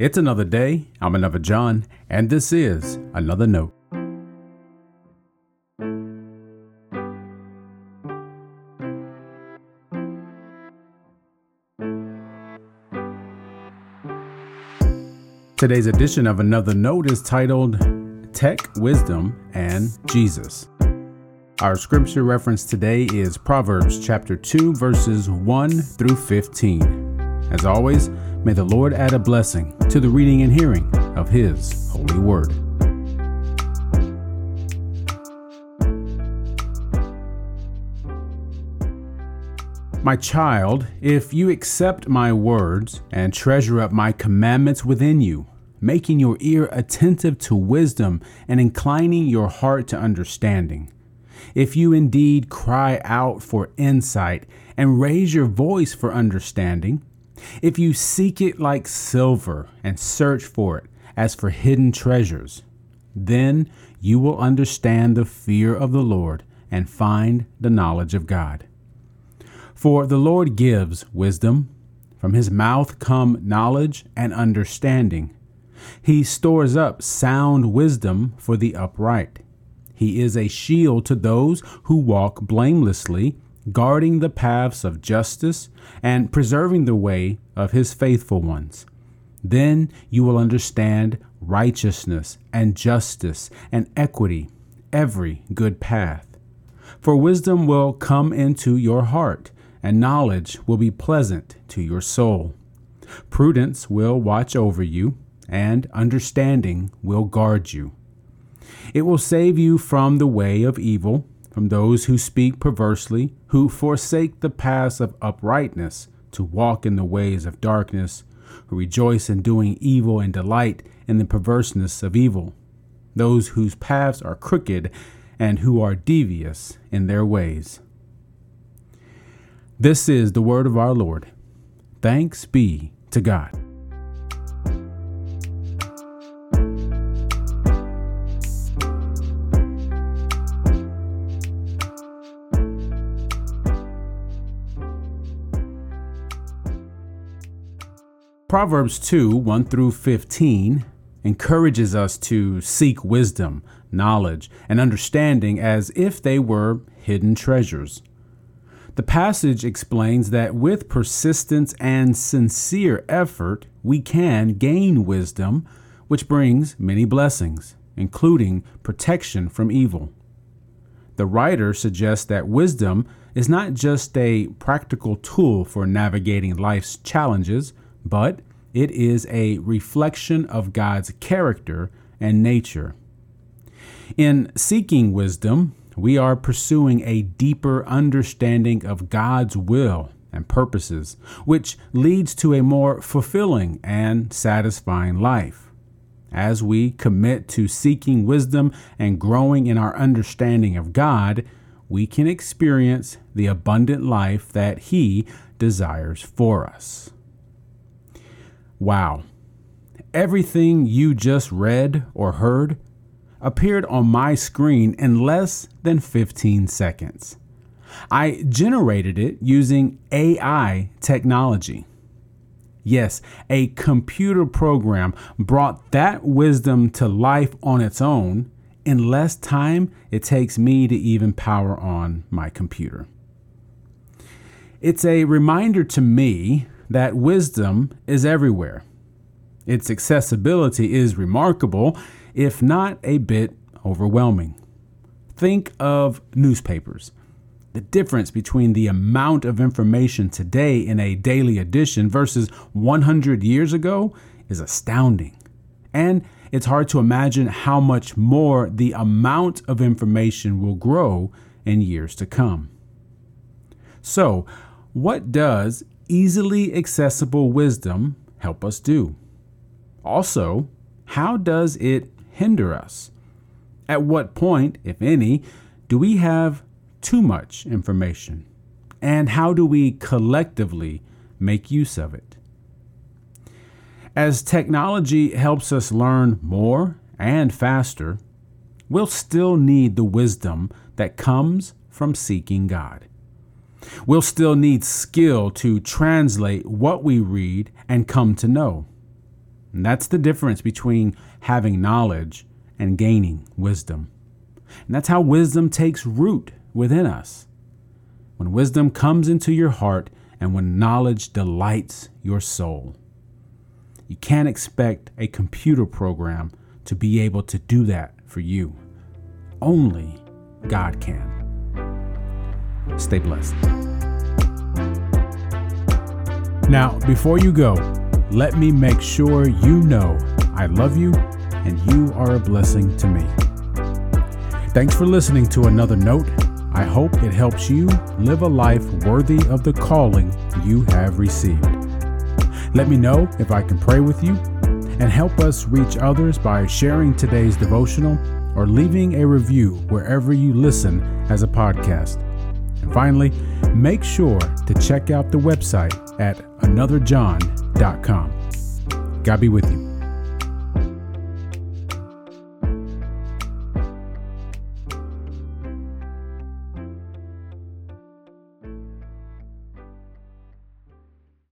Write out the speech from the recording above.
It's another day. I'm another John, and this is another note. Today's edition of Another Note is titled Tech, Wisdom, and Jesus. Our scripture reference today is Proverbs chapter 2, verses 1 through 15. As always, may the Lord add a blessing to the reading and hearing of His holy word. My child, if you accept my words and treasure up my commandments within you, making your ear attentive to wisdom and inclining your heart to understanding, if you indeed cry out for insight and raise your voice for understanding, if you seek it like silver and search for it as for hidden treasures, then you will understand the fear of the Lord and find the knowledge of God. For the Lord gives wisdom, from his mouth come knowledge and understanding. He stores up sound wisdom for the upright. He is a shield to those who walk blamelessly, guarding the paths of justice and preserving the way of his faithful ones. Then you will understand righteousness and justice and equity, every good path. For wisdom will come into your heart and knowledge will be pleasant to your soul. Prudence will watch over you, and understanding will guard you. It will save you from the way of evil, from those who speak perversely, who forsake the paths of uprightness to walk in the ways of darkness, who rejoice in doing evil and delight in the perverseness of evil, those whose paths are crooked and who are devious in their ways. This is the word of our Lord. Thanks be to God. Proverbs 2 1 through 15 encourages us to seek wisdom, knowledge, and understanding as if they were hidden treasures. The passage explains that with persistence and sincere effort, we can gain wisdom, which brings many blessings, including protection from evil. The writer suggests that wisdom is not just a practical tool for navigating life's challenges, but it is a reflection of God's character and nature. In seeking wisdom, we are pursuing a deeper understanding of God's will and purposes, which leads to a more fulfilling and satisfying life. As we commit to seeking wisdom and growing in our understanding of God, we can experience the abundant life that He desires for us. Wow. Everything you just read or heard appeared on my screen in less than 15 seconds. I generated it using AI technology. Yes, a computer program brought that wisdom to life on its own in less time it takes me to even power on my computer. It's a reminder to me that wisdom is everywhere. Its accessibility is remarkable if not a bit overwhelming. Think of newspapers. The difference between the amount of information today in a daily edition versus 100 years ago is astounding. And it's hard to imagine how much more the amount of information will grow in years to come. So, what does easily accessible wisdom help us do? Also, how does it hinder us? At what point, if any, do we have too much information? And how do we collectively make use of it? As technology helps us learn more and faster, we'll still need the wisdom that comes from seeking God. We'll still need skill to translate what we read and come to know. And that's the difference between having knowledge and gaining wisdom. And that's how wisdom takes root within us. When wisdom comes into your heart and when knowledge delights your soul. You can't expect a computer program to be able to do that for you. Only God can. Stay blessed. Now, before you go, let me make sure you know I love you and you are a blessing to me. Thanks for listening to another note. I hope it helps you live a life worthy of the calling you have received. Let me know if I can pray with you and help us reach others by sharing today's devotional or leaving a review wherever you listen as a podcast. Finally, make sure to check out the website at anotherjohn.com. God be with you.